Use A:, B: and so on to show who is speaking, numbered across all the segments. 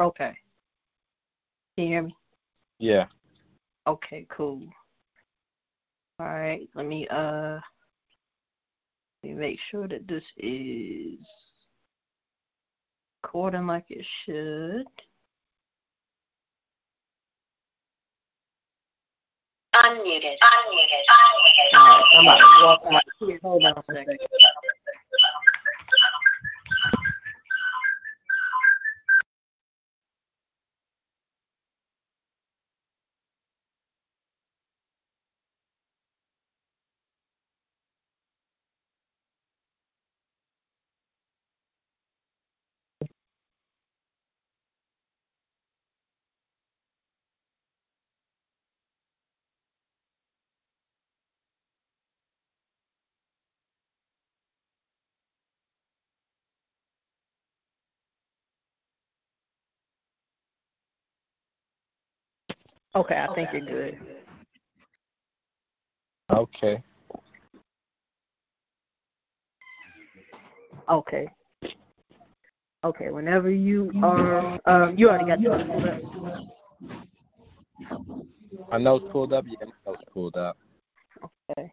A: Okay. Can you hear me?
B: Yeah.
A: Okay, cool. All right, let me uh let me make sure that this is recording like it should.
C: Unmuted. Unmuted. Unmuted.
A: All right, I'm about to walk out. Hold on a second. Okay, I think you're good.
B: Okay.
A: Okay. Okay, whenever you are, um, you already got your pulled up.
B: My notes pulled up. Yeah, my notes pulled up.
A: Okay.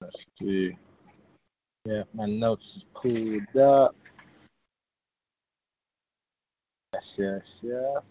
B: Let's see. Yeah, my notes is pulled up. Yes, yes, yes.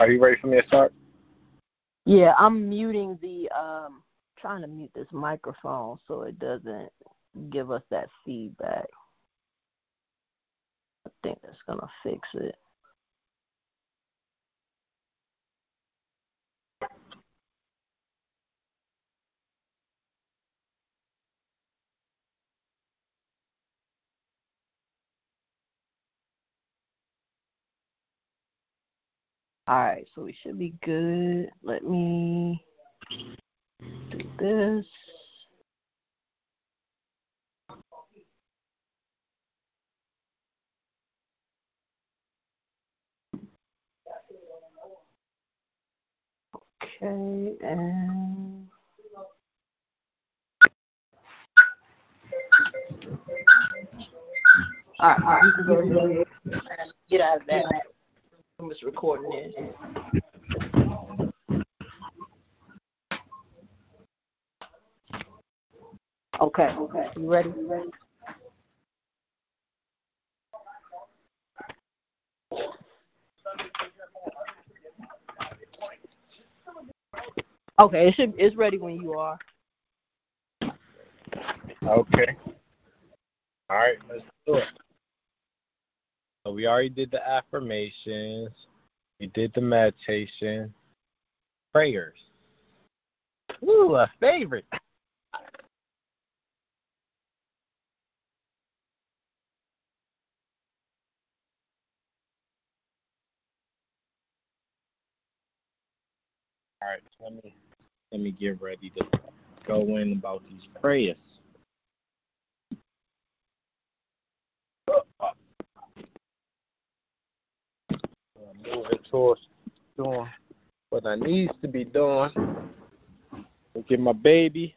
B: Are you ready for me to start?
A: Yeah, I'm muting the um trying to mute this microphone so it doesn't give us that feedback. I think that's gonna fix it. All right, so we should be good. Let me do this. Okay, and All right, ahead and get out of that. I'm just recording this. Okay, okay. You ready? You ready? Okay, it should it's ready when you are.
D: Okay. All right, let's do it. So we already did the affirmations. We did the meditation. Prayers. Ooh, a favorite. All right, let me let me get ready to go in about these prayers. Oh, I'm moving towards doing what I needs to be doing. Get my baby,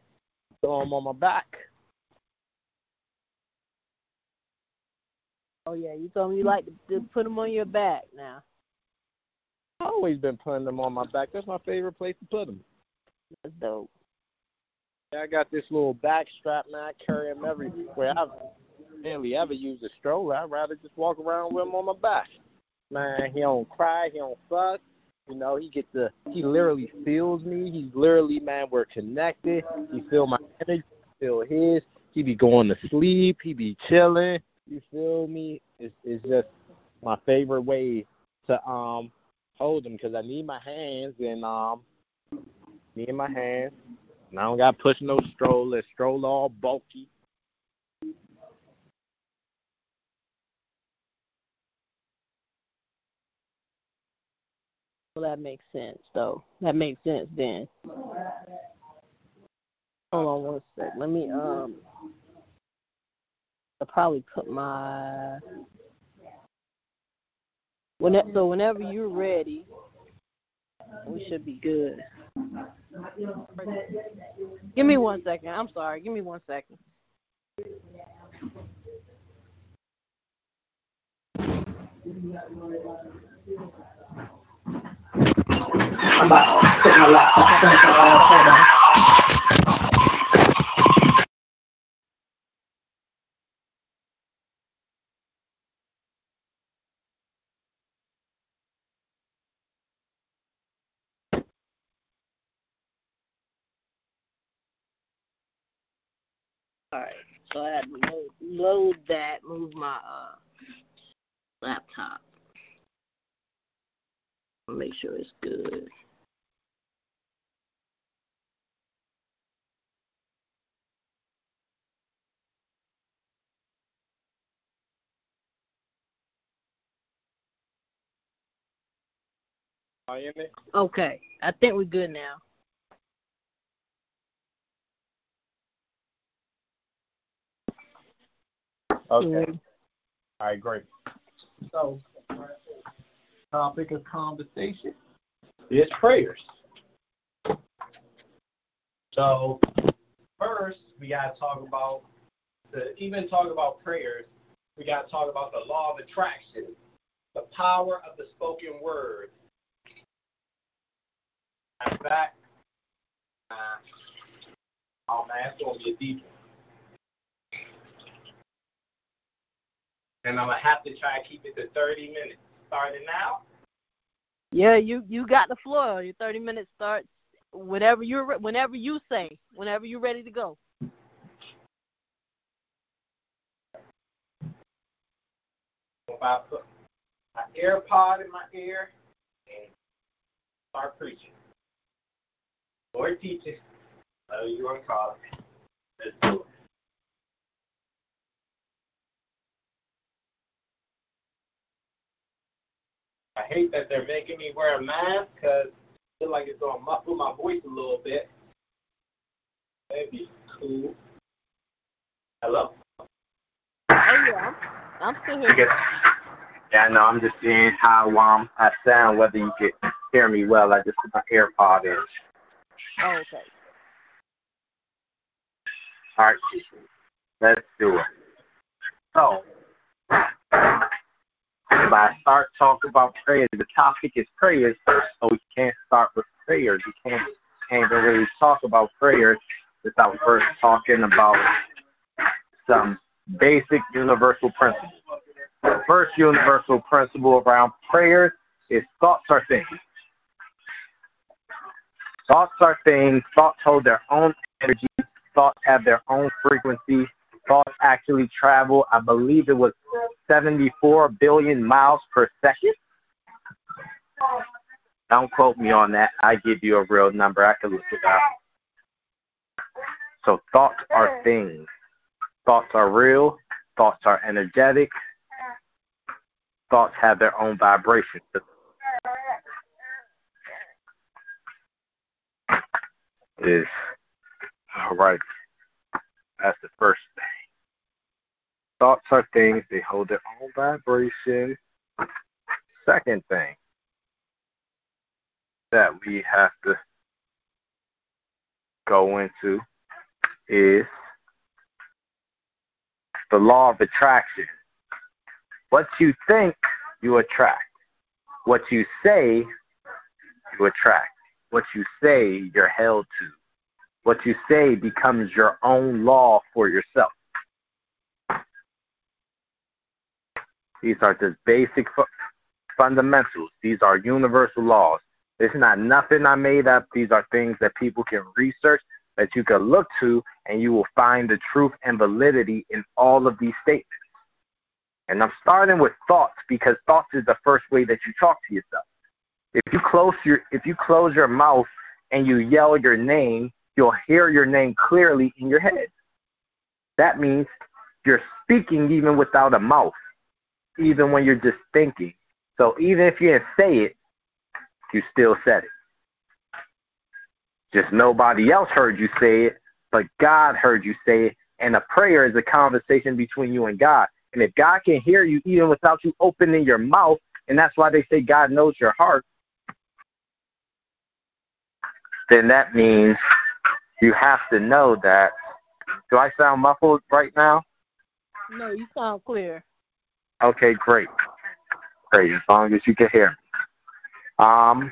D: throw him on my back.
A: Oh yeah, you told me you like to, put them on your back now.
D: I've always been putting them on my back. That's my favorite place to put them.
A: That's dope.
D: I got this little back strap, man. I carry him everywhere. I've barely ever used a stroller. I'd rather just walk around with them on my back. Man, he don't cry. He don't fuck. You know, he gets the, he literally feels me. He's literally, man, we're connected. He feel my energy, feel his. He be going to sleep. He be chilling. You feel me? It's, it's just my favorite way to um hold him because I need my hands and um need my hands. And I don't got to push no stroller. Stroller all bulky.
A: Well, that makes sense, though. That makes sense then. Hold on one sec. Let me um. I'll probably put my. When so whenever you're ready, we should be good. Give me one second. I'm sorry. Give me one second. All right. So I had to load, load that, move my uh, laptop. Make sure it's good.
D: Are you in it?
A: Okay. I think we're good now.
D: Okay.
A: Mhm.
D: All right, great. So, topic of conversation is prayers. So, first, we got to talk about, to even talk about prayers, we got to talk about the law of attraction, the power of the spoken word. In fact, uh, oh man, it's going to be a deep one. and I'm gonna have to try to keep it to 30 minutes. Starting now.
A: Yeah, you you got the floor. Your 30 minutes starts whenever you're re- whenever you say, whenever you're ready to go.
D: If I put my AirPod in my ear and start preaching. Lord teaches. Oh, you want to call. Let's do it. I hate that they're making me wear a mask because I feel like it's going to muffle my voice a little bit. That'd be cool. Hello?
A: Oh yeah, I'm, I'm still here.
E: Because, yeah, no, I'm just seeing how um I sound, whether you can hear me well. I just put my AirPod in.
A: Oh, okay.
E: All right, let's do it. So,
D: if I start talking about prayers, the topic is prayers, so oh, we can't start with prayers. We can't, can't really talk about prayers without first talking about some basic universal principles. The first universal principle around prayers is thoughts are things. Thoughts are things. Thoughts hold their own energy. Thoughts have their own frequency. Thoughts actually travel, I believe it was 74 billion miles per second. Don't quote me on that. I give you a real number. I can look it up. So thoughts are things. Thoughts are real. Thoughts are energetic. Thoughts have their own vibration. Is all right. That's the first thing. Thoughts are things, they hold their own vibration. Second thing that we have to go into is the law of attraction. What you think, you attract. What you say, you attract. What you say, you're held to. What you say becomes your own law for yourself. These are just basic fu- fundamentals. These are universal laws. It's not nothing I made up. These are things that people can research, that you can look to, and you will find the truth and validity in all of these statements. And I'm starting with thoughts because thoughts is the first way that you talk to yourself. If you close your if you close your mouth and you yell your name, you'll hear your name clearly in your head. That means you're speaking even without a mouth, even when you're just thinking. So even if you didn't say it, you still said it. Just nobody else heard you say it, but God heard you say it. And a prayer is a conversation between you and God. And if God can hear you even without you opening your mouth, and that's why they say God knows your heart, then that means you have to know that. Do I sound muffled right now?
A: No, you sound clear.
D: Okay, great. Great, as long as you can hear me. Um,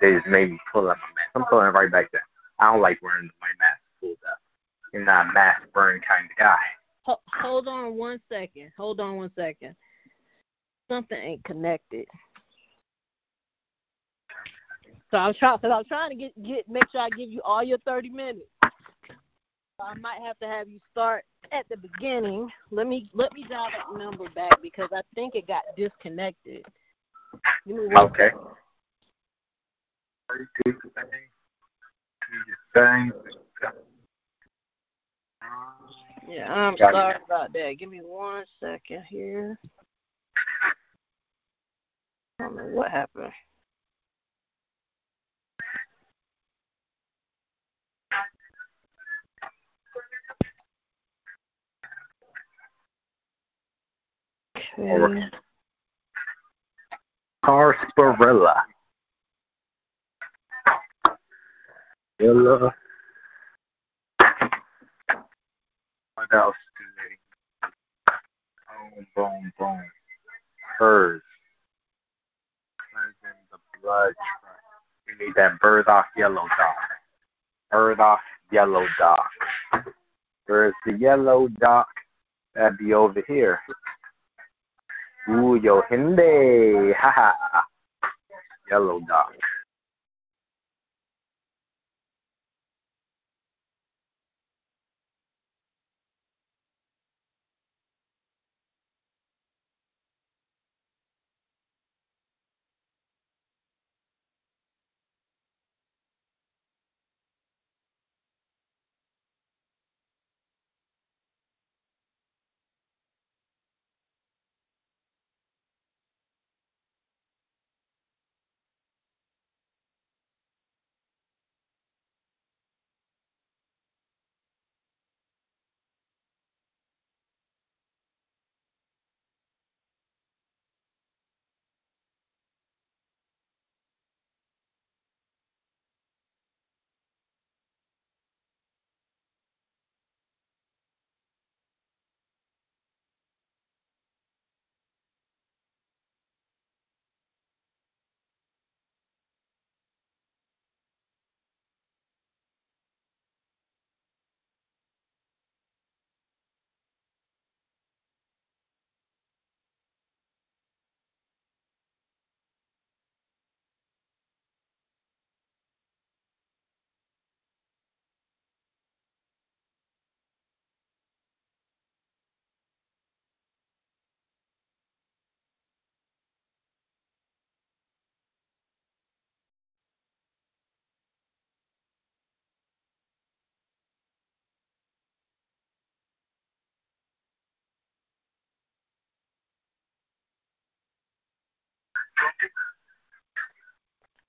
D: they just made me pull up my mask. I'm pulling it right back down. I don't like wearing my mask pulled up. I'm not a mask wearing kind of guy.
A: Ho- hold on one second. Hold on one second. Something ain't connected. So I'm trying. Cause I'm trying to get get make sure I give you all your 30 minutes. So I might have to have you start at the beginning. Let me let me dial that number back because I think it got disconnected. Give me one
D: Okay.
A: Yeah, I'm
D: Got it.
A: sorry about that. Give me one second here. I don't know what happened. Okay.
D: Sarsaparilla. Sarsaparilla. What else do they? Boom, boom, boom. Hers. Cleansing the blood. We need that Burdock yellow dot. Burdock yellow dot. Where's the yellow dot? That'd be over here. Ooh, yo. Ha ha. Yellow dot.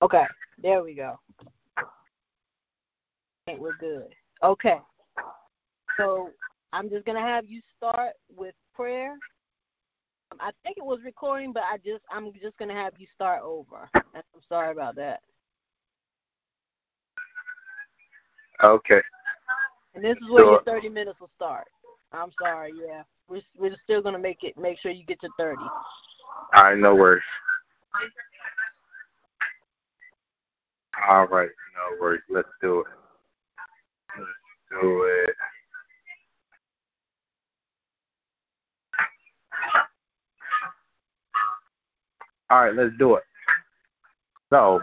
A: Okay, there we go. We're good. Okay. So I'm just gonna have you start with prayer. I think it was recording, but I just I'm just gonna have you start over. I'm sorry about that.
D: Okay.
A: And this is where your 30 minutes will start. I'm sorry, yeah. We're we're still gonna make it. Make sure you get to 30.
D: All right, no worries. All right, no worries. Let's do it. Let's do it. All right, let's do it. So,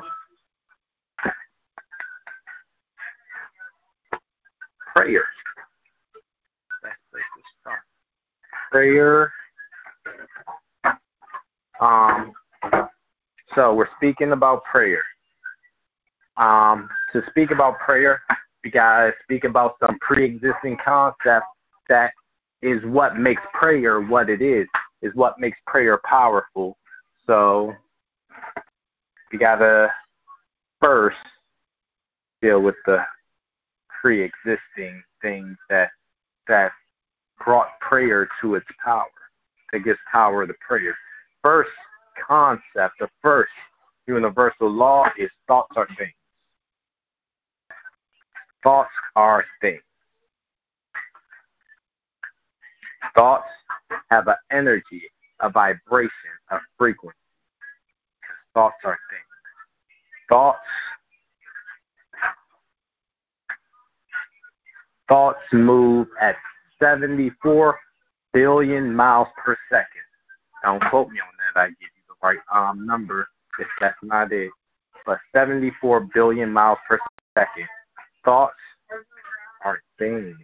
D: prayer. Prayer. Um, so we're speaking about prayer. Um, to speak about prayer, we gotta speak about some pre-existing concepts that is what makes prayer what it is, is what makes prayer powerful. So we gotta first deal with the pre-existing things that that brought prayer to its power, that gives power to prayer. First concept, the first universal law is thoughts are things. Thoughts are things. Thoughts have an energy, a vibration, a frequency. Thoughts are things. Thoughts thoughts move at 74 billion miles per second. Don't quote me on that. I give you right um number if that's not it. But 74 billion miles per second. Thoughts are things.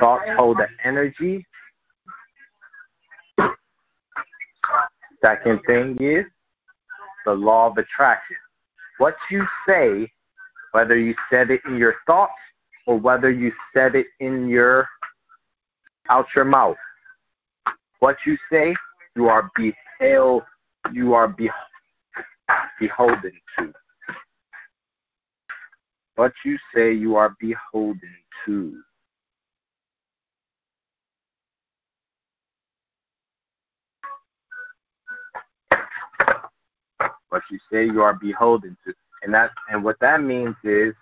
D: Thoughts hold the energy. Second thing is the law of attraction. What you say, whether you said it in your thoughts or whether you said it in your out your mouth. What you say, you are beheld, you are be, beholden to. But you say, you are beholden to. But you say, you are beholden to, and that, and what that means is,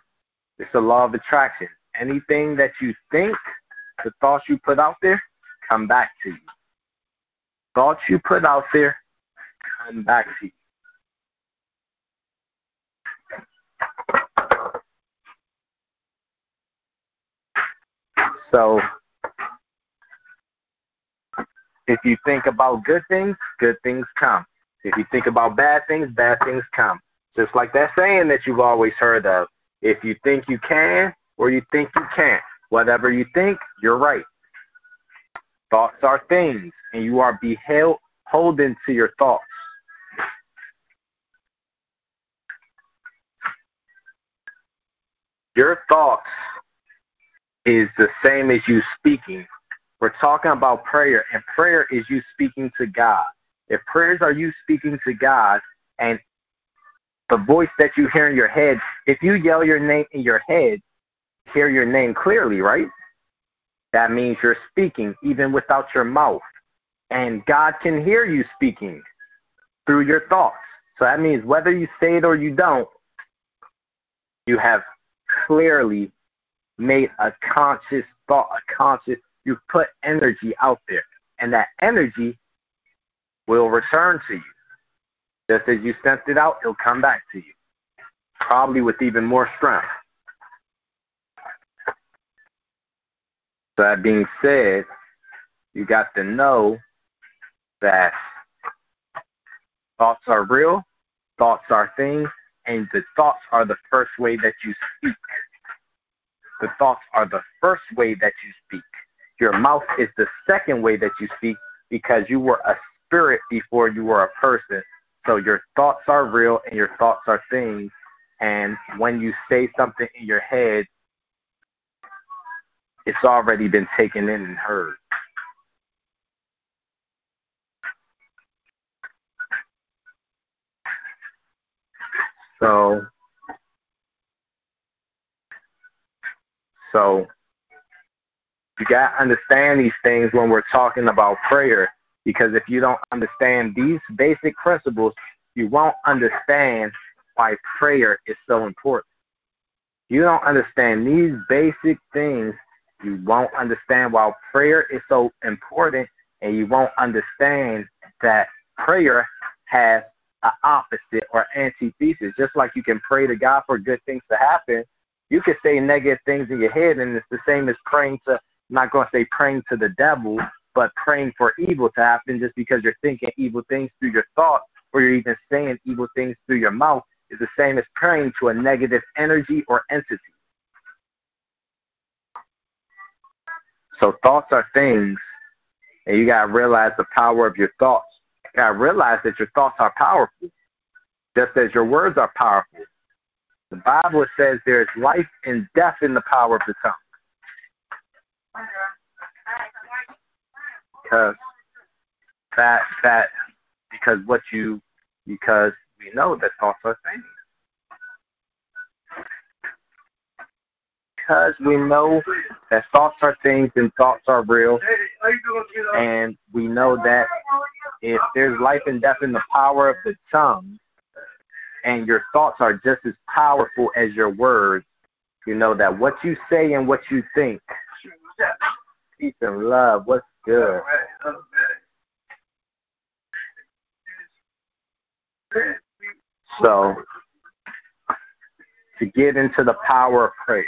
D: it's the law of attraction. Anything that you think, the thoughts you put out there, come back to you. Thoughts you put out there, come back to you. So, if you think about good things, good things come. If you think about bad things, bad things come. Just like that saying that you've always heard of. If you think you can or you think you can't, whatever you think, you're right. Thoughts are things, and you are beholden to your thoughts. Your thoughts is the same as you speaking. We're talking about prayer, and prayer is you speaking to God. If prayers are you speaking to God, and the voice that you hear in your head, if you yell your name in your head, hear your name clearly, right? That means you're speaking even without your mouth. And God can hear you speaking through your thoughts. So that means whether you say it or you don't, you have clearly made a conscious thought, a conscious, you put energy out there. And that energy will return to you. Just as you sent it out, it'll come back to you. Probably with even more strength. So that being said, you got to know that thoughts are real, thoughts are things, and the thoughts are the first way that you speak. The thoughts are the first way that you speak. Your mouth is the second way that you speak because you were a spirit before you were a person. So your thoughts are real and your thoughts are things. And when you say something in your head, it's already been taken in and heard. So, so you got to understand these things when we're talking about prayer because if you don't understand these basic principles, you won't understand why prayer is so important. You don't understand these basic things, you won't understand why prayer is so important, and you won't understand that prayer has an opposite or antithesis. Just like you can pray to God for good things to happen, you can say negative things in your head, and it's the same as praying to, I'm not going to say praying to the devil, but praying for evil to happen just because you're thinking evil things through your thoughts or you're even saying evil things through your mouth is the same as praying to a negative energy or entity. So thoughts are things, and you gotta realize the power of your thoughts. You gotta realize that your thoughts are powerful, just as your words are powerful. The Bible says there is life and death in the power of the tongue. Because that that because what you because we know that thoughts are things. Because we know that thoughts are things and thoughts are real, and we know that if there's life and death in the power of the tongue, and your thoughts are just as powerful as your words, you know that what you say and what you think, peace and love, what's good. So, to get into the power of prayer,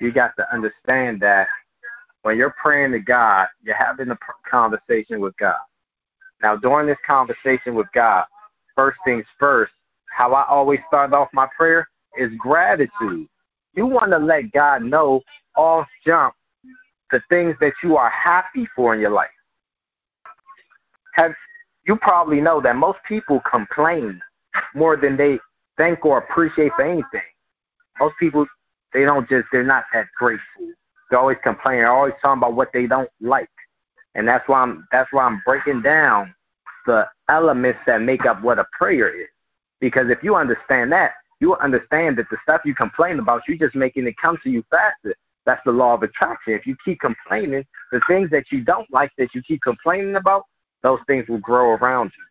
D: you got to understand that when you're praying to God, you're having a conversation with God. Now, during this conversation with God, first things first, how I always start off my prayer is gratitude. You want to let God know off jump the things that you are happy for in your life. Have you probably know that most people complain more than they thank or appreciate for anything. Most people they don't just they're not that grateful. They're always complaining, they're always talking about what they don't like. And that's why I'm that's why I'm breaking down the elements that make up what a prayer is. Because if you understand that, you will understand that the stuff you complain about, you're just making it come to you faster. That's the law of attraction. If you keep complaining, the things that you don't like that you keep complaining about, those things will grow around you.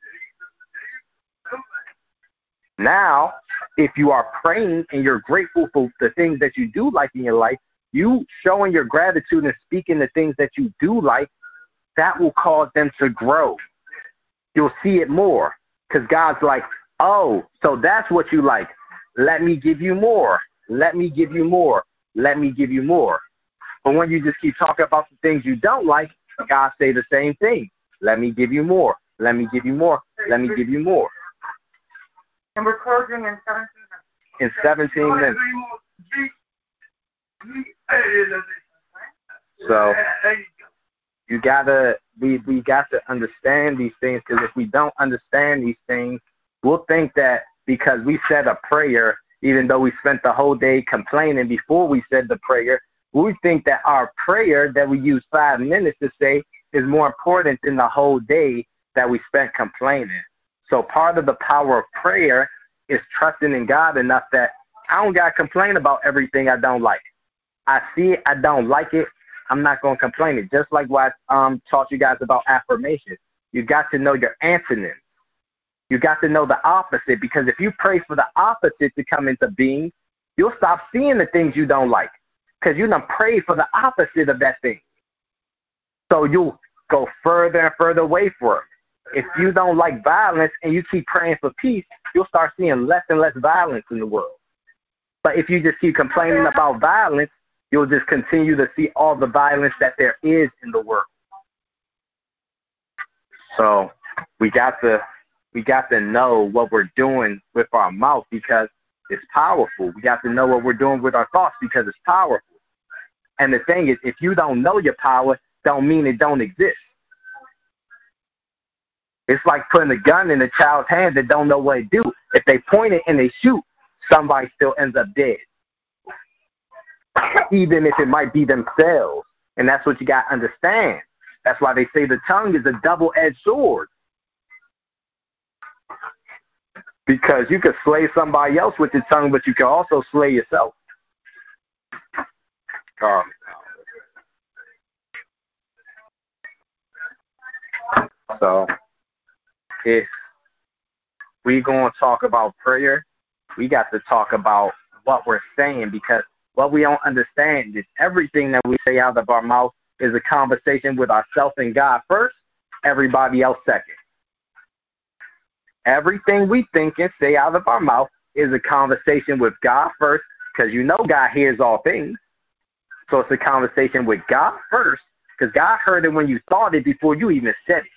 D: Now, if you are praying and you're grateful for the things that you do like in your life, you showing your gratitude and speaking the things that you do like, that will cause them to grow. You'll see it more because God's like, oh, so that's what you like. Let me give you more. Let me give you more. Let me give you more. But when you just keep talking about the things you don't like, God say the same thing. Let me give you more. Let me give you more. Let me give you more.
F: And we're closing in 17 minutes.
D: In 17 minutes. So you gotta we we got to understand these things because if we don't understand these things, we'll think that because we said a prayer, even though we spent the whole day complaining before we said the prayer, we think that our prayer that we use five minutes to say is more important than the whole day that we spent complaining. So part of the power of prayer is trusting in God enough that I don't got to complain about everything I don't like. I see it, I don't like it, I'm not to complain it. Just like what I um, taught you guys about affirmation. You got to know your antonyms. You got to know the opposite because if you pray for the opposite to come into being, you'll stop seeing the things you don't like because you don't pray for the opposite of that thing. So you'll go further and further away from it. If you don't like violence and you keep praying for peace, you'll start seeing less and less violence in the world. But if you just keep complaining about violence, you'll just continue to see all the violence that there is in the world. So we got to we got to know what we're doing with our mouth because it's powerful. We got to know what we're doing with our thoughts because it's powerful. And the thing is, if you don't know your power, don't mean it don't exist. It's like putting a gun in a child's hand that don't know what to do. If they point it and they shoot, somebody still ends up dead. Even if it might be themselves. And that's what you got to understand. That's why they say the tongue is a double edged sword. Because you could slay somebody else with your tongue, but you can also slay yourself. Um, so, if we going to talk about prayer, we got to talk about what we're saying because what we don't understand is everything that we say out of our mouth is a conversation with ourselves and God first, everybody else second. Everything we think and say out of our mouth is a conversation with God first, because you know God hears all things. So it's a conversation with God first, because God heard it when you thought it before you even said it.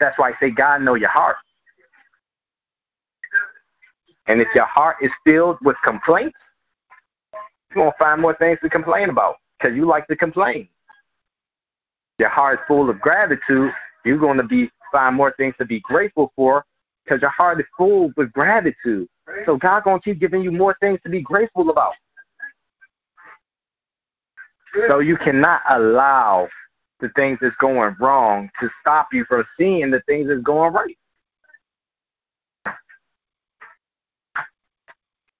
D: That's why I say God know your heart. And if your heart is filled with complaints, you're to find more things to complain about because you like to complain. Your heart is full of gratitude, you're to be find more things to be grateful for because your heart is full with gratitude. So God to keep giving you more things to be grateful about. So you cannot allow the things that's going wrong to stop you from seeing the things that's going right.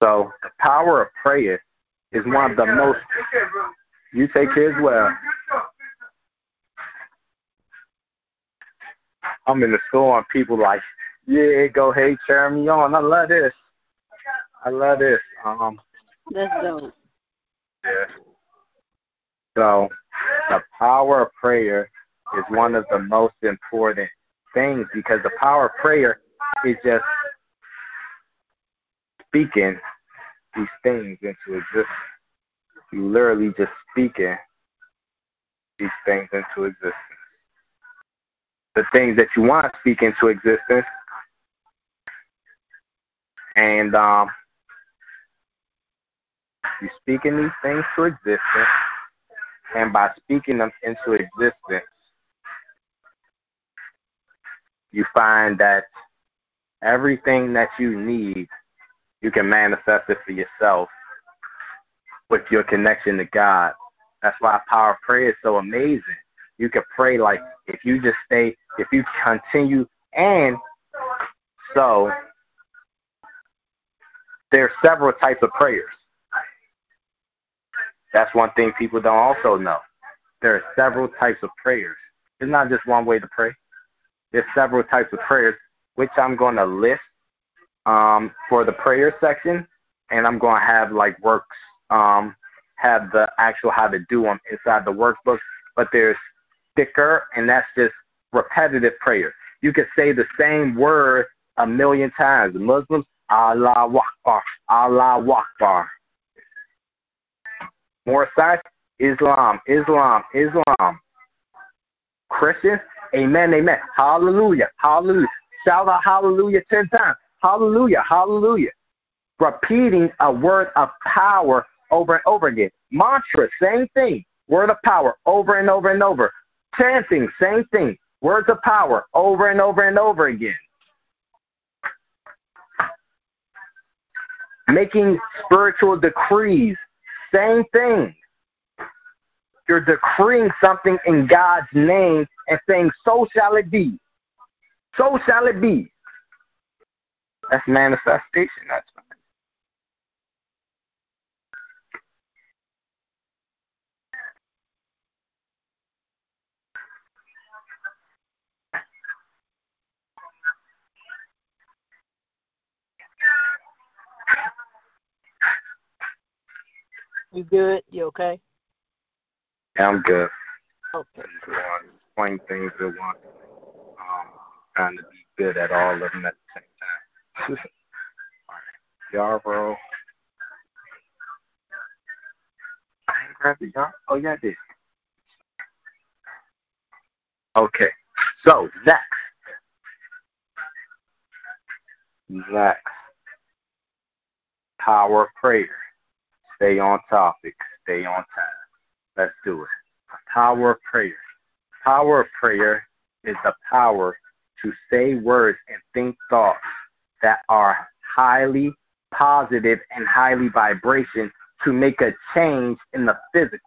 D: So the power of prayer is one of the most. You take care as well. I'm in the store and people like, yeah, go hey, me on. I love this. I love this. Um,
A: That's dope.
D: yeah. So the power of prayer is one of the most important things because the power of prayer is just speaking these things into existence. You literally just speaking these things into existence. The things that you want to speak into existence. And um, you speaking these things to existence, and by speaking them into existence, you find that everything that you need, you can manifest it for yourself with your connection to God. That's why power of prayer is so amazing. You can pray like if you just stay, if you continue, and so there are several types of prayers. That's one thing people don't also know. There are several types of prayers. It's not just one way to pray. There's several types of prayers, which I'm going to list um, for the prayer section, and I'm going to have like works, um, have the actual how to do them inside the workbook. But there's dhikr, and that's just repetitive prayer. You can say the same word a million times. Muslims, Allah Akbar, Allah Akbar. More side, Islam, Islam, Islam. Christians, Amen, Amen. Hallelujah, Hallelujah. Shout out Hallelujah ten times. Hallelujah, Hallelujah. Repeating a word of power over and over again. Mantra, same thing. Word of power over and over and over. Chanting, same thing. Words of power over and over and over again. Making spiritual decrees, same thing. You're decreeing something in God's name and saying, So shall it be. So shall it be. That's manifestation. That's fine.
A: You good? You okay?
D: Yeah, I'm good.
A: Okay.
D: Explain things at once. Um, trying to be good at all of them at the same time. all right. Yarrow. I ain't grabbed the Yarrow. Oh, yeah, I did. Okay. So, next. Next. Power of prayer. Stay on topic. Stay on time. Let's do it. Power of prayer. Power of prayer is the power to say words and think thoughts that are highly positive and highly vibration to make a change in the physical.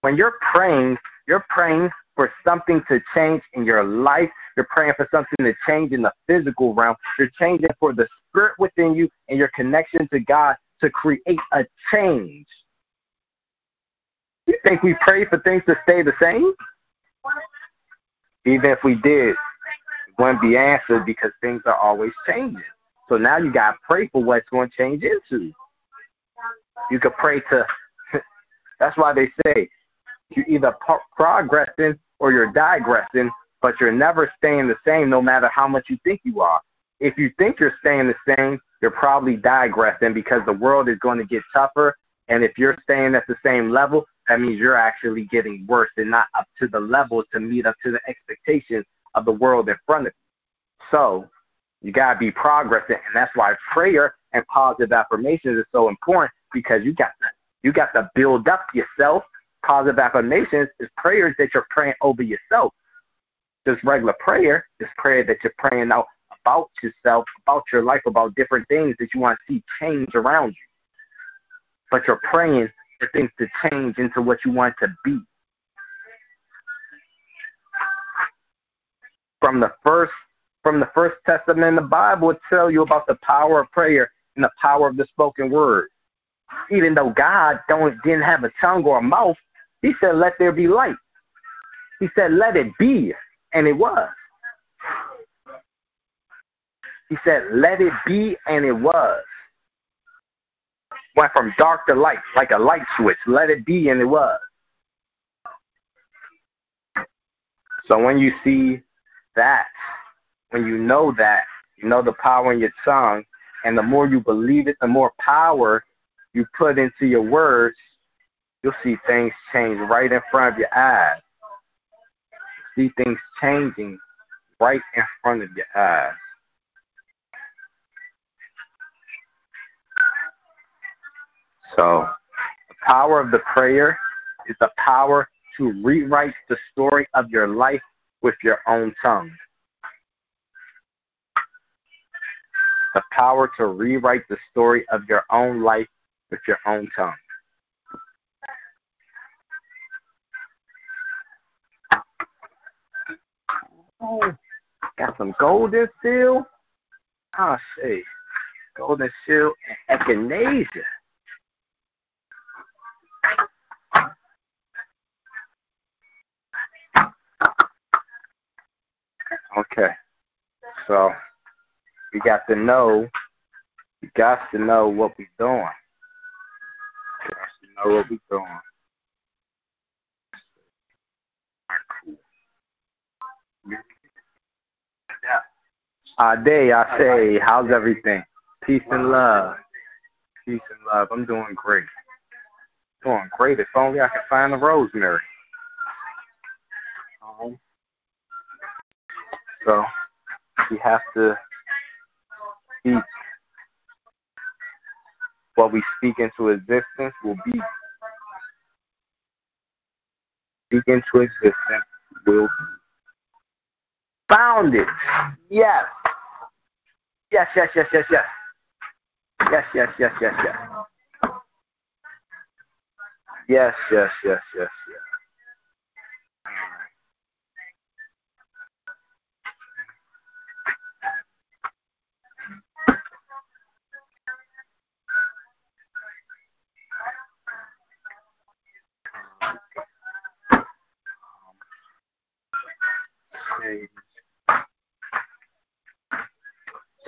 D: When you're praying, you're praying for something to change in your life You're praying for something to change in the physical realm. You're changing for the spirit within you and your connection to God to create a change. You think we pray for things to stay the same? Even if we did, it wouldn't be answered because things are always changing. So now you got to pray for what's going to change into. You could pray to, that's why they say you're either progressing or you're digressing, but you're never staying the same no matter how much you think you are. If you think you're staying the same, you're probably digressing because the world is going to get tougher. And if you're staying at the same level, that means you're actually getting worse and not up to the level to meet up to the expectations of the world in front of you. So you got to be progressing. And that's why prayer and positive affirmations is so important because you got to, you got to build up yourself. Positive affirmations is prayers that you're praying over yourself. Just regular prayer is prayer that you're praying out about yourself, about your life, about different things that you want to see change around you. But you're praying for things to change into what you want to be. From the first from the first testament in the Bible would tell you about the power of prayer and the power of the spoken word. Even though God don't didn't have a tongue or a mouth, he said, Let there be light. He said, Let it be, and it was. He said, Let it be, and it was. Went from dark to light, like a light switch. Let it be, and it was. So when you see that, when you know that, you know the power in your tongue, and the more you believe it, the more power you put into your words, you'll see things change right in front of your eyes. See things changing right in front of your eyes. So, the power of the prayer is the power to rewrite the story of your life with your own tongue. The power to rewrite the story of your own life with your own tongue. Oh, got some golden seal. Ah, I see golden seal and echinacea. Okay. So we got to know we got to know what we're doing. We got to know what we're doing. Day, I say, how's everything? Peace and love. Peace and love. I'm doing great. Doing great. If only I could find the rosemary. So we have to speak what we speak into existence will be. Speak into existence will be. Found it. Yes. Yes, yes, yes, yes, yes. Yes, yes, yes, yes, yes. Yes, yes, yes, yes, yes.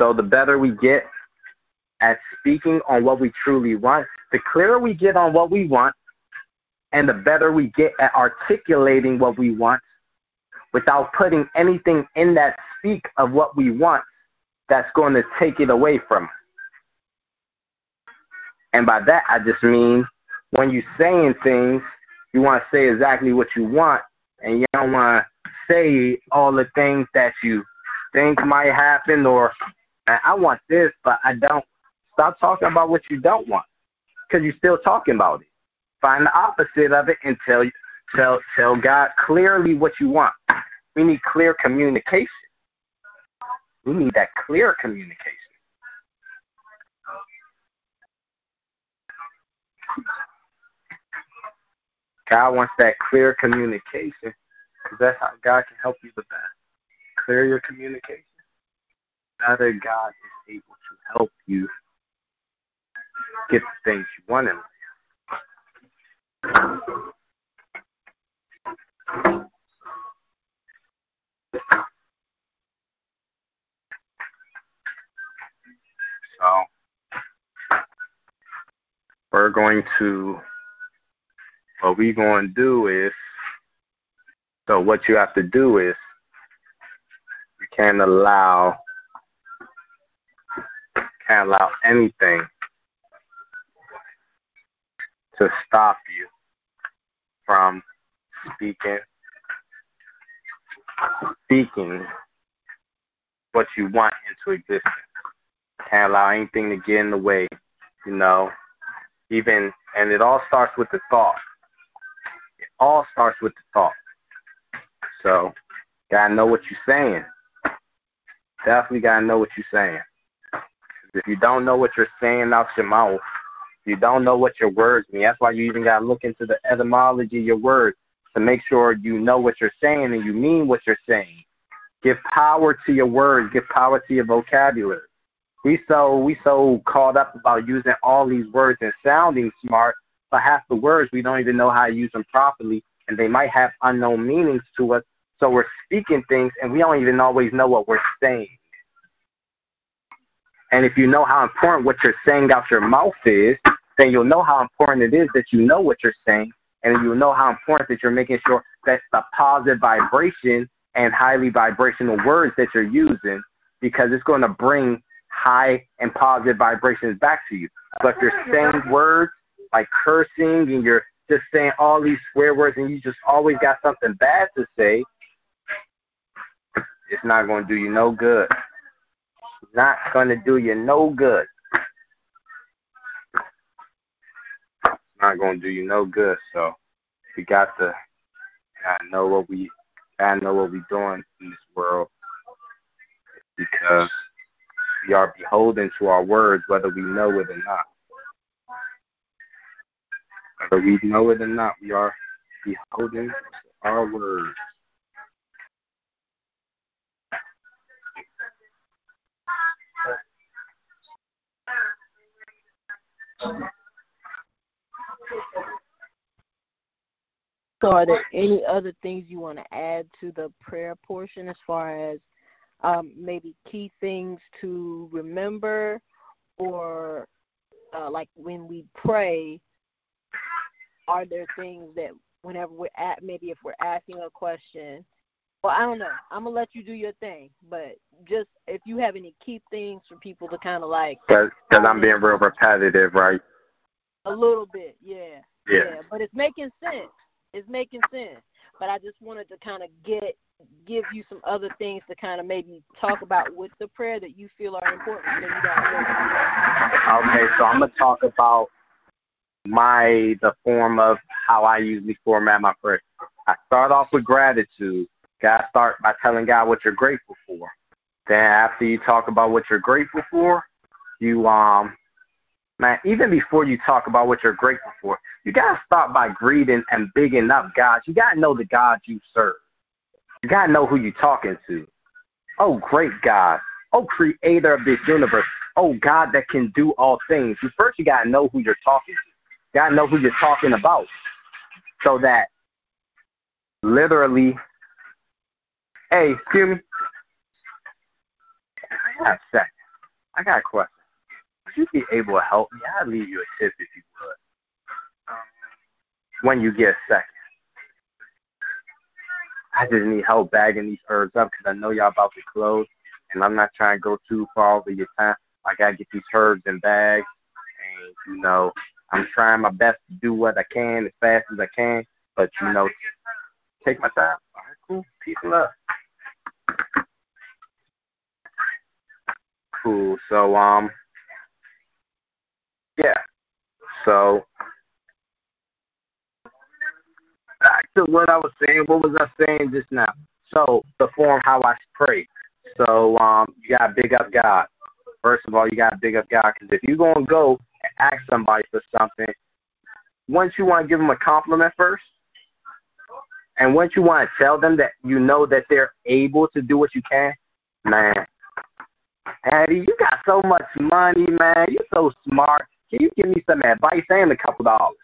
D: So the better we get at speaking on what we truly want, the clearer we get on what we want, and the better we get at articulating what we want without putting anything in that speak of what we want that's going to take it away from us. And by that, I just mean when you're saying things, you want to say exactly what you want, and you don't want to say all the things that you think might happen or I want this, but I don't. Stop talking about what you don't want because you're still talking about it. Find the opposite of it and tell tell tell God clearly what you want. We need clear communication. We need that clear communication. God wants that clear communication because that's how God can help you the best. clear your communication, better God is able to help you get the things you want in life. So we're going to what we're going to do is so what you have to do is you can't allow can't allow anything to stop you from speaking speaking what you want into existence. Can't allow anything to get in the way, you know. Even and it all starts with the thought. It all starts with the thought. So gotta know what you're saying. Definitely gotta know what you're saying. If you don't know what you're saying out your mouth, you don't know what your words mean. That's why you even gotta look into the etymology of your words to make sure you know what you're saying and you mean what you're saying. Give power to your words. Give power to your vocabulary. We so we so caught up about using all these words and sounding smart, but half the words we don't even know how to use them properly, and they might have unknown meanings to us. So we're speaking things, and we don't even always know what we're saying. And if you know how important what you're saying out your mouth is, then you'll know how important it is that you know what you're saying, and you'll know how important that you're making sure that's the positive vibration and highly vibrational words that you're using, because it's going to bring high and positive vibrations back to you. But if you're saying words like cursing and you're just saying all these swear words and you just always got something bad to say, it's not going to do you no good. Not going to do you no good. It's not going to do you no good. So we got to gotta know what we gotta know what we're doing in this world because we are beholden to our words, whether we know it or not. Whether we know it or not, we are beholden to our words.
A: So, are there any other things you want to add to the prayer portion as far as um, maybe key things to remember, or uh, like when we pray, are there things that whenever we're at maybe if we're asking a question, well, I don't know. I'm gonna let you do your thing, but just if you have any key things for people to kind of like.
D: Because I'm being real repetitive, right?
A: A little bit, yeah.
D: Yeah.
A: yeah. But it's making sense. It's making sense. But I just wanted to kind of get give you some other things to kind of maybe talk about with the prayer that you feel are important. You
D: Okay, so I'm gonna talk about my the form of how I usually format my prayer. I start off with gratitude. God start by telling God what you're grateful for. Then after you talk about what you're grateful for, you um man, even before you talk about what you're grateful for, you gotta start by greeting and bigging up God. You gotta know the God you serve. You gotta know who you're talking to. Oh, great God. Oh, creator of this universe. Oh, God that can do all things. You first you gotta know who you're talking to. You gotta know who you're talking about. So that literally Hey, excuse me. I got a second. I got a question. Would you be able to help me? I'd leave you a tip if you would. Um, when you get a second. I just need help bagging these herbs up because I know y'all about to close, and I'm not trying to go too far over your time. I gotta get these herbs in bags, and you know, I'm trying my best to do what I can as fast as I can, but you know, take my time. All right, cool. Peace and love. Cool. So um, yeah. So back to what I was saying. What was I saying just now? So the form how I pray. So um, you gotta big up God. First of all, you gotta big up God because if you're gonna go and ask somebody for something, once you want to give them a compliment first, And once you want to tell them that you know that they're able to do what you can, man, Eddie, you got so much money, man. You're so smart. Can you give me some advice and a couple dollars?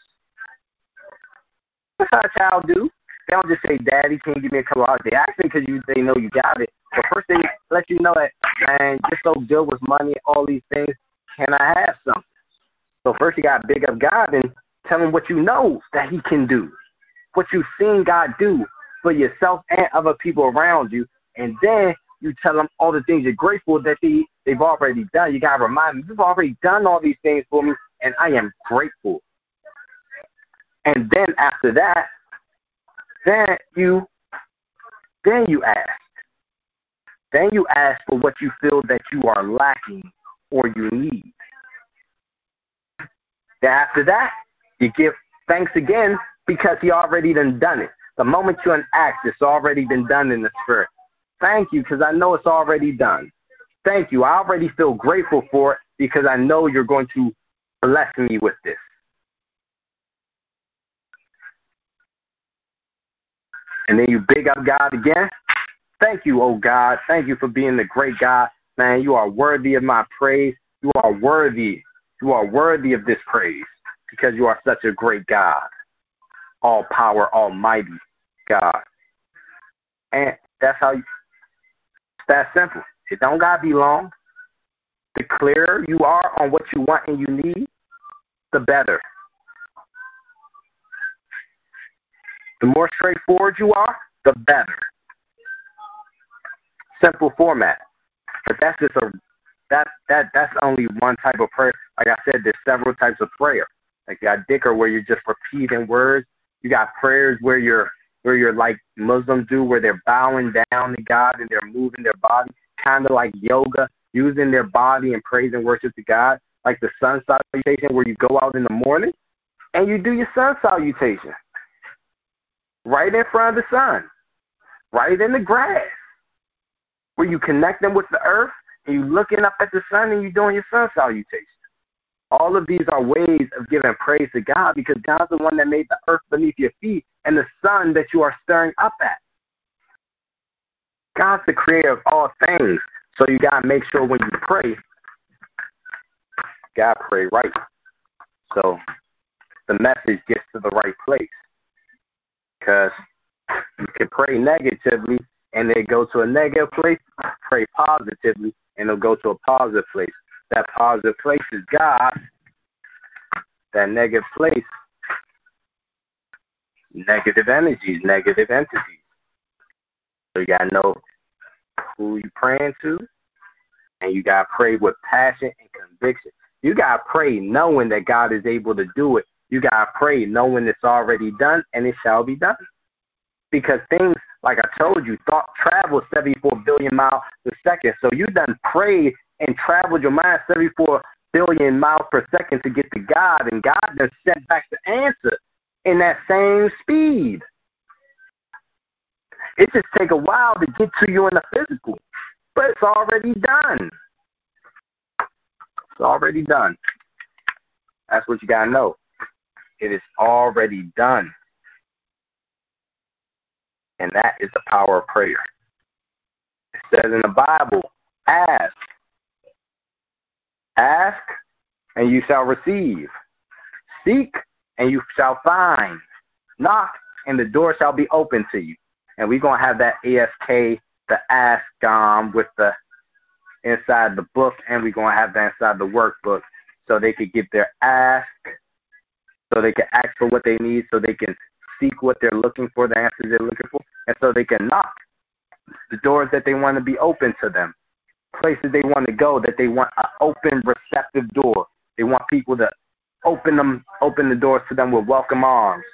D: That's how a child do. They don't just say, Daddy, can you give me a couple dollars? They ask because you, they know you got it. But first they let you know that, man, you're so good with money, all these things. Can I have something? So first you got big up God and tell him what you know that he can do, what you've seen God do for yourself and other people around you. And then you tell them all the things you're grateful that they, they've already done. You got to remind them, you've already done all these things for me, and I am grateful. And then after that, then you then you ask. Then you ask for what you feel that you are lacking or you need. Then after that, you give thanks again because he already done done it. The moment you act, it's already been done in the spirit. Thank you because I know it's already done. Thank you. I already feel grateful for it because I know you're going to bless me with this. And then you big up God again. Thank you, oh God. Thank you for being the great God. Man, you are worthy of my praise. You are worthy. You are worthy of this praise because you are such a great God. All power, almighty God. And that's how you, that simple. It don't gotta be long. The clearer you are on what you want and you need, the better. The more straightforward you are, the better. Simple format. But that's just a that that that's only one type of prayer. Like I said, there's several types of prayer. Like you got dhikr where you're just repeating words. You got prayers where you're where you're like Muslims do, where they're bowing down to God and they're moving their body, kind of like yoga, using their body and praise and worship to God. Like the sun salutation, where you go out in the morning and you do your sun salutation right in front of the sun, right in the grass, where you connect them with the earth and you looking up at the sun and you doing your sun salutation. All of these are ways of giving praise to God because God's the one that made the earth beneath your feet and the sun that you are staring up at. God's the creator of all things. So you gotta make sure when you pray, God pray right. So the message gets to the right place because you can pray negatively and then go to a negative place, pray positively and it'll go to a positive place. That positive place is God. That negative place, negative energies, negative entities. So you gotta know who you praying to, and you gotta pray with passion and conviction. You gotta pray knowing that God is able to do it you gotta pray knowing it's already done and it shall be done. Because things, like I told you, thought travels 74 billion miles per second. So you done prayed and traveled your mind 74 billion miles per second to get to God, and God then sent back the answer in that same speed. It just take a while to get to you in the physical, but it's already done. It's already done. That's what you gotta know. It is already done. And that is the power of prayer. It says in the Bible, ask. Ask, and you shall receive. Seek, and you shall find. Knock, and the door shall be open to you. And we're going to have that ASK, the ask um, with the inside the book, and we're going to have that inside the workbook so they could get their ask so they can ask for what they need, so they can seek what they're looking for, the answers they're looking for, and so they can knock the doors that they want to be open to them, places they want to go, that they want an open, receptive door. They want people to open them, open the doors to them with welcome arms.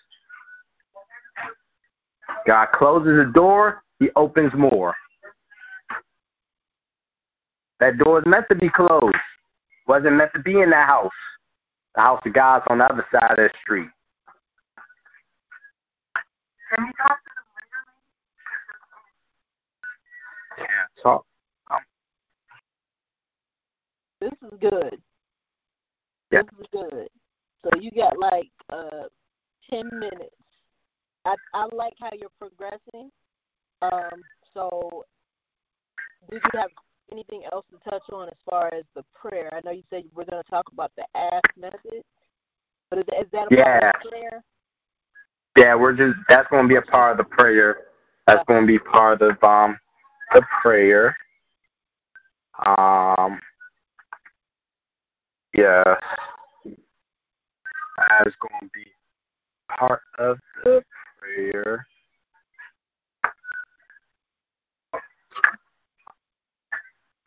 D: God closes a door, He opens more. That door is meant to be closed. Wasn't meant to be in that house. The house of God's on the other side of the street.
C: Can you talk to
D: Can't talk. Um,
A: This is good.
D: Yeah.
A: This is good. So you got like uh ten minutes I I like how you're progressing. Um, so, did you have anything else to touch on as far as the prayer? I know you said we're going to talk about the ask method, but is, is that a
D: Yeah.
A: part of the prayer?
D: Yeah, we're just that's going to be a part of the prayer. That's going to be part of um the prayer. Um. Yes, that's going to be part of the prayer.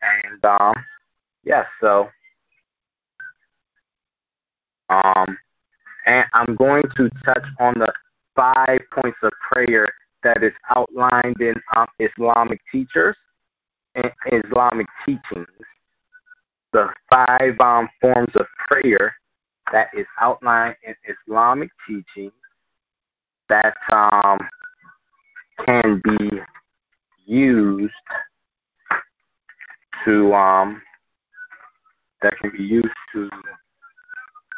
D: And um, yes, so um, and I'm going to touch on the five points of prayer that is outlined in um, Islamic teachers and Islamic teachings. The five um, forms of prayer that is outlined in Islamic teachings that um, can be used to um, that can be used to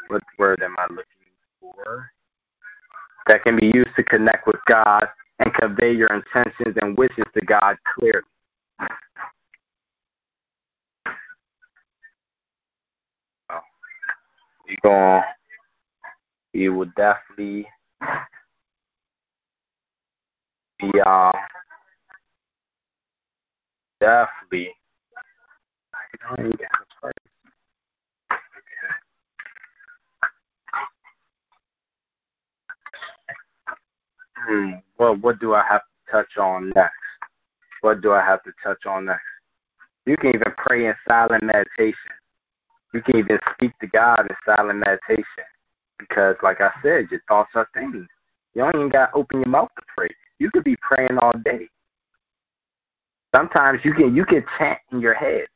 D: what word am I looking for? That can be used to connect with God and convey your intentions and wishes to God clearly. Oh, you going you would definitely be um definitely. Okay. Hmm. Well, what do I have to touch on next? What do I have to touch on next? You can even pray in silent meditation. You can even speak to God in silent meditation. Because, like I said, your thoughts are things. You don't even got to open your mouth to pray. You could be praying all day. Sometimes you can you can chant in your head.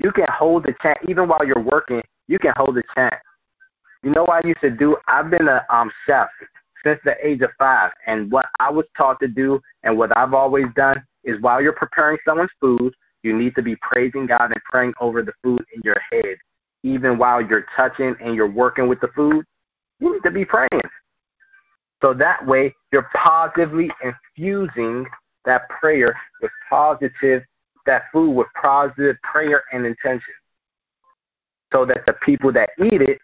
D: You can hold the chant even while you're working. You can hold the chant. You know what I used to do? I've been a um chef since the age of five, and what I was taught to do, and what I've always done, is while you're preparing someone's food, you need to be praising God and praying over the food in your head, even while you're touching and you're working with the food. You need to be praying. So that way, you're positively infusing that prayer with positive, that food with positive prayer and intention. So that the people that eat it,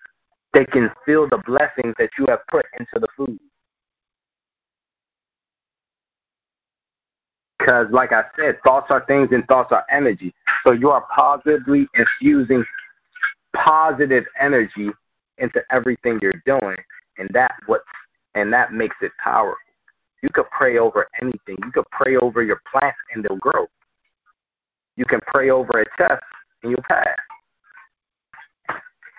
D: they can feel the blessings that you have put into the food. Because, like I said, thoughts are things and thoughts are energy. So you are positively infusing positive energy into everything you're doing, and that what and that makes it powerful. You could pray over anything. You could pray over your plants and they'll grow. You can pray over a test and you'll pass.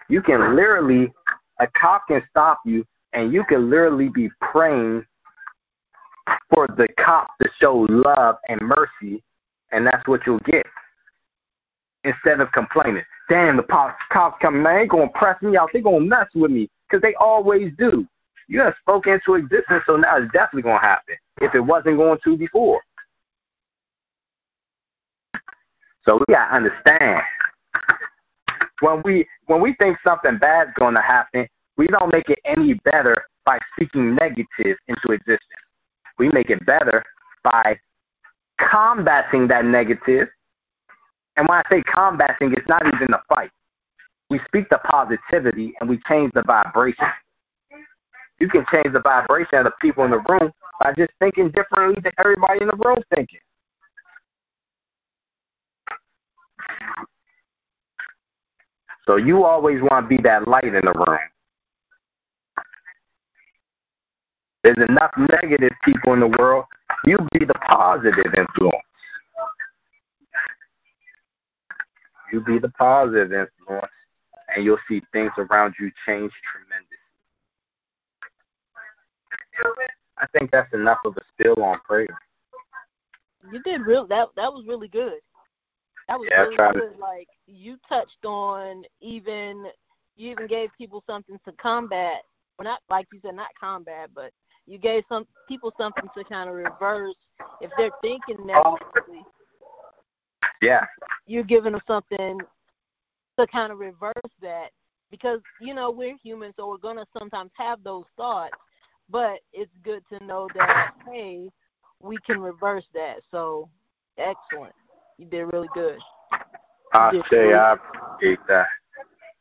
D: You can literally a cop can stop you and you can literally be praying for the cop to show love and mercy, and that's what you'll get. Instead of complaining, damn, the cops cops coming, man, they gonna press me out, they gonna mess with me, because they always do. You have spoken into existence, so now it's definitely gonna happen. If it wasn't going to before. So we gotta understand. When we when we think something bad's gonna happen, we don't make it any better by speaking negative into existence. We make it better by combating that negative. And when I say combating, it's not even a fight. We speak the positivity and we change the vibration. You can change the vibration of the people in the room by just thinking differently than everybody in the room thinking. So you always want to be that light in the room. There's enough negative people in the world. You be the positive influence. You be the positive influence, and you'll see things around you change tremendously. I think that's enough of a spill on prayer.
A: You did real that that was really good. That was
D: Yeah,
A: really
D: tried to-
A: good. Like you touched on even you even gave people something to combat. Well not like you said, not combat, but you gave some people something to kind of reverse if they're thinking oh. negatively.
D: Yeah,
A: You're giving them something to kind of reverse that because you know we're human, so we're gonna sometimes have those thoughts. but it's good to know that hey, we can reverse that. So excellent. You did really good.
D: I say I appreciate that.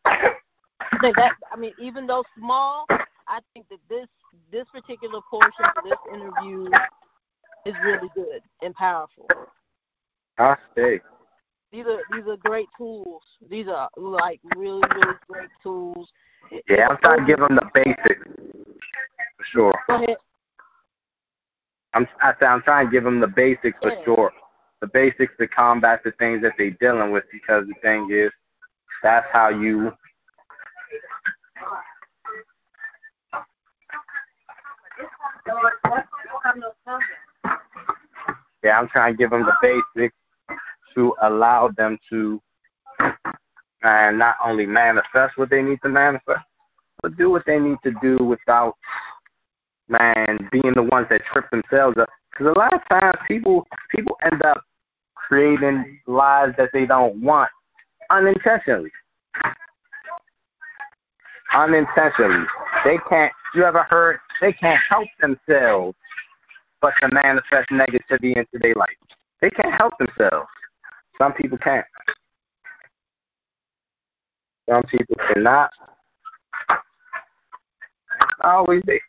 A: I think that I mean, even though small, I think that this this particular portion of this interview is really good and powerful.
D: I say.
A: These are these are great tools. These are like really really great tools.
D: Yeah, I'm trying to give them the basics for sure.
A: Go ahead.
D: I'm I I'm trying to give them the basics for
A: Yeah.
D: sure. The basics to combat the things that they're dealing with because the thing is that's how you Yeah, I'm trying to give them the basics to allow them to and not only manifest what they need to manifest, but do what they need to do without man being the ones that trip themselves up. Because a lot of times people people end up creating lives that they don't want unintentionally. Unintentionally, they can't. You ever heard they can't help themselves but to manifest negativity into their life? They can't help themselves. Some people can't. Some people cannot. Always they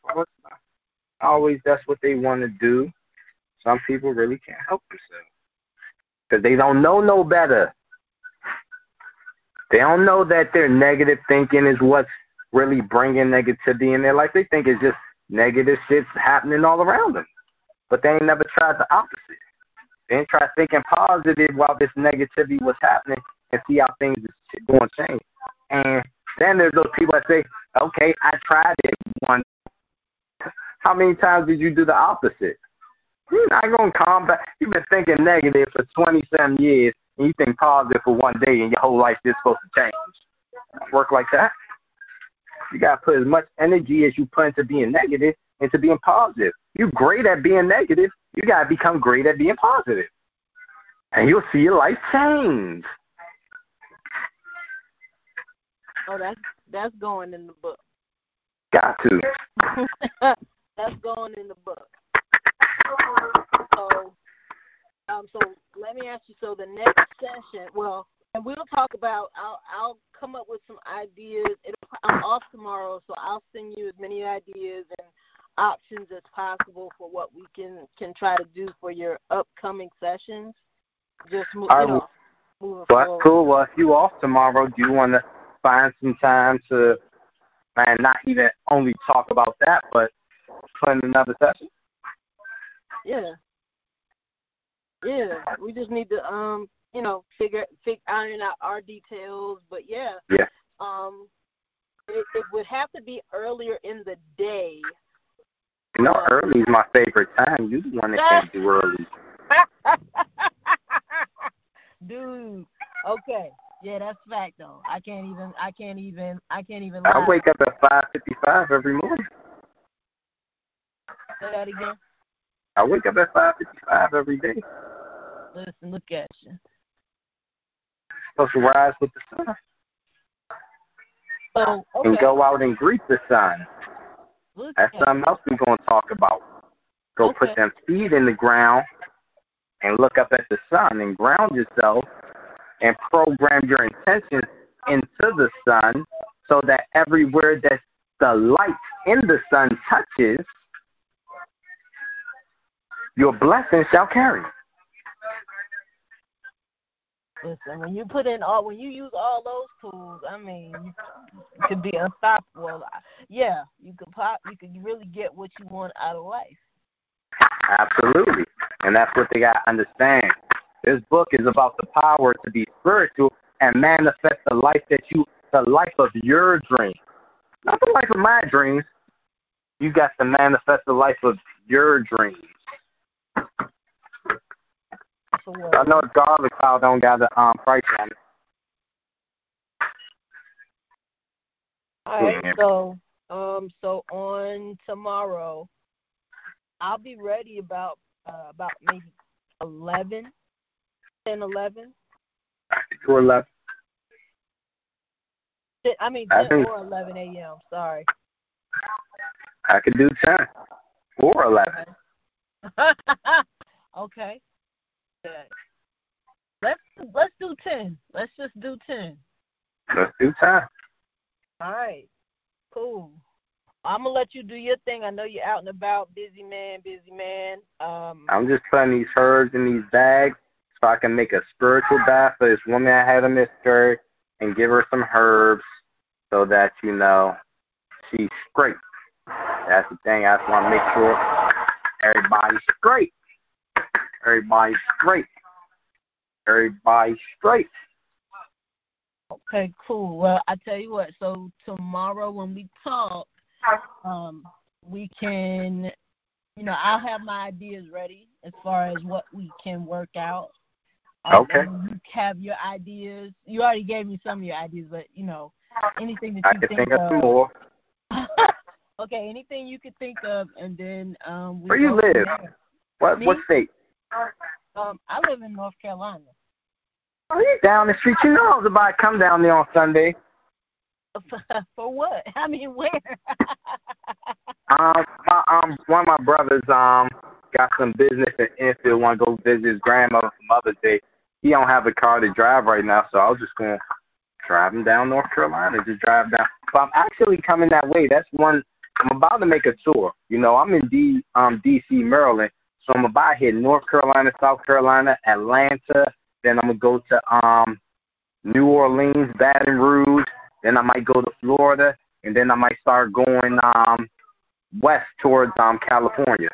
D: always that's what they want to do. Some people really can't help themselves because they don't know no better. They don't know that their negative thinking is what's really bringing negativity in their life. They think it's just negative shit's happening all around them, but they ain't never tried the opposite. Ain't tried thinking positive while this negativity was happening and see how things is going to change. And then there's those people that say, "Okay, I tried it one." How many times did you do the opposite? You're not gonna combat. You've been thinking negative for 27 years, and you think positive for one day, and your whole life is supposed to change. Work like that. You gotta put as much energy as you put into being negative into being positive. You're great at being negative. You gotta become great at being positive, and you'll see your life change.
A: Oh, that's that's going in the book.
D: Got to.
A: that's going in the book. So, um, so let me ask you. So the next session, well, and we'll talk about. I'll I'll come up with some ideas. It'll, I'm off tomorrow, so I'll send you as many ideas and options as possible for what we can can try to do for your upcoming sessions. Just move, you know, moving
D: Well,
A: forward.
D: cool. Well, if you off tomorrow, do you want to find some time to, man, not even only talk about that, but plan another session?
A: Yeah. Yeah. We just need to um, you know, figure figure iron out our details. But yeah.
D: Yeah.
A: Um it, it would have to be earlier in the day.
D: You know, early is my favorite time. You the one that can't do early.
A: Dude. Okay. Yeah, that's fact though. I can't even I can't even I can't even
D: I wake up at five fifty five every morning.
A: Say that again.
D: I wake up at five fifty five every day.
A: Listen, look at you.
D: Supposed to rise with the sun
A: So okay.
D: and go out and greet the sun.
A: Look
D: That's
A: at
D: something else we're gonna talk about. Go
A: Okay.
D: put them feet in the ground and look up at the sun and ground yourself and program your intentions into the sun so that everywhere that the light in the sun touches, your blessing shall carry.
A: Listen, when you put in all, when you use all those tools, I mean, you, could be unstoppable. Yeah, you could pop, you could really get what you want out of life.
D: Absolutely. And that's what they got to understand. This book is about the power to be spiritual and manifest the life that you, the life of your dreams. Not the life of my dreams. You got to manifest the life of your dreams. I know the Garlic Cloud don't got a um, price on it.
A: All right,
D: Yeah.
A: so um, so on tomorrow, I'll be ready about uh, about maybe eleven, ten, eleven.
D: For 11.
A: I mean
D: I
A: 10
D: think-
A: or eleven a.m. Sorry.
D: I could do ten or eleven.
A: okay. Good. Let's let's do ten. Let's just do ten.
D: Let's do ten.
A: All right. Cool. I'm gonna let you do your thing. I know you're out and about, busy man, busy man. Um,
D: I'm just putting these herbs in these bags so I can make a spiritual bath for this woman I had a miscarriage and give her some herbs so that you know she's straight. That's the thing. I just want to make sure everybody's straight. Everybody's straight. Everybody's straight.
A: Okay, cool. Well, I tell you what. So tomorrow when we talk, um, we can, you know, I'll have my ideas ready as far as what we can work out. Um,
D: Okay.
A: You have your ideas. You already gave me some of your ideas, but you know, anything that
D: I
A: you
D: can
A: think,
D: think of some more.
A: okay, anything you could think of, and then um, we
D: Where you live? What
A: Me?
D: what state?
A: Um, I live in North Carolina.
D: Oh, you down the street. You know I was about to come down there on Sunday.
A: For what? I mean, where?
D: Um, my, um, one of my brothers um got some business in Enfield. Want to go visit his grandmother for Mother's Day. He don't have a car to drive right now, so I was just going to drive him down North Carolina. Just drive down. But I'm actually coming that way. That's one. I'm about to make a tour. You know, I'm in D um D.C. Maryland, so I'm about to hit North Carolina, South Carolina, Atlanta. Then I'm gonna go to um New Orleans, Baton Rouge. Then I might go to Florida, and then I might start going um west towards um California.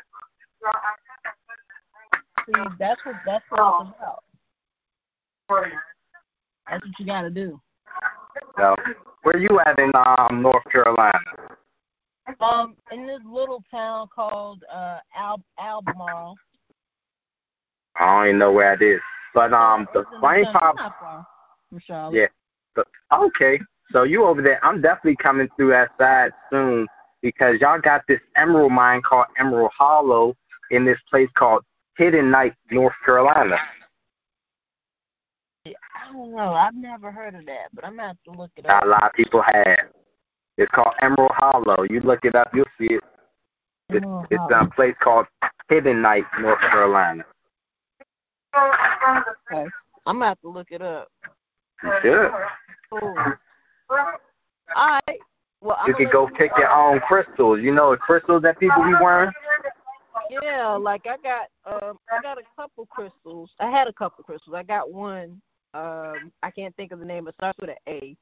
A: See, that's what that's what it's about. That's what you got to do.
D: So where are you at in um North Carolina?
A: Um, in this little town called uh Al- Albemarle.
D: I don't even know where it is. But um the
A: It's in
D: flame
A: town-
D: pop
A: it's not far from Charlotte.
D: Yeah. Okay. So you over there I'm definitely coming through that side soon because y'all got this emerald mine called Emerald Hollow in this place called Hiddenite, North Carolina.
A: I don't know. I've never heard of that, but I'm gonna have to look it up.
D: A lot of people have. It's called Emerald Hollow. You look it up, you'll see it. It's,
A: Emerald
D: it's
A: Hollow.
D: a place called Hiddenite, North Carolina.
A: Okay. I'm gonna have to look it up.
D: You should.
A: Cool. All right. Well, I'm
D: You
A: gonna
D: could go
A: let
D: pick your own crystals. You know the crystals that people be wearing?
A: Yeah, like I got um I got a couple crystals. I had a couple crystals. I got one. Um I can't think of the name. It starts with an A,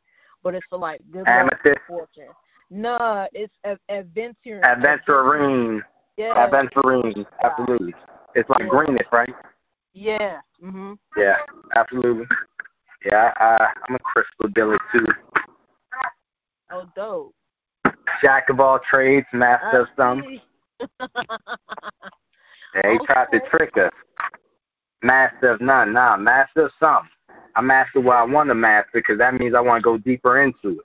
A: but it's for like good luck
D: Amethyst.
A: fortune. No, it's a adventure.
D: Aventurine.
A: Yeah.
D: Aventurine. Absolutely. It's like
A: Yeah.
D: greenish, right?
A: Yeah. Mhm.
D: Yeah, absolutely. Yeah, I, I'm a crystal dealer too.
A: Oh, dope.
D: Jack of all trades, master of some. Yeah, he tried to trick us. Master of none. Nah, master of some. I master what I want to master because that means I want to go deeper into it.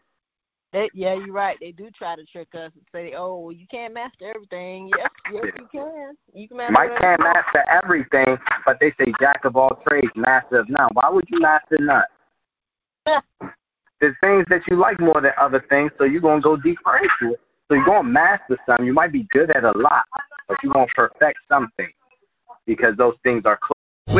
A: They, yeah, you're right. They do try to trick us and say, "Oh, well, you can't master everything." Yes, yes, you can. You can master.
D: Mike can't master everything, but they say jack of all trades, master of none. Why would you master none? There's things that you like more than other things, so you're gonna go deeper into it. So you're gonna master some. You might be good at a lot, but you're gonna perfect something because those things are close.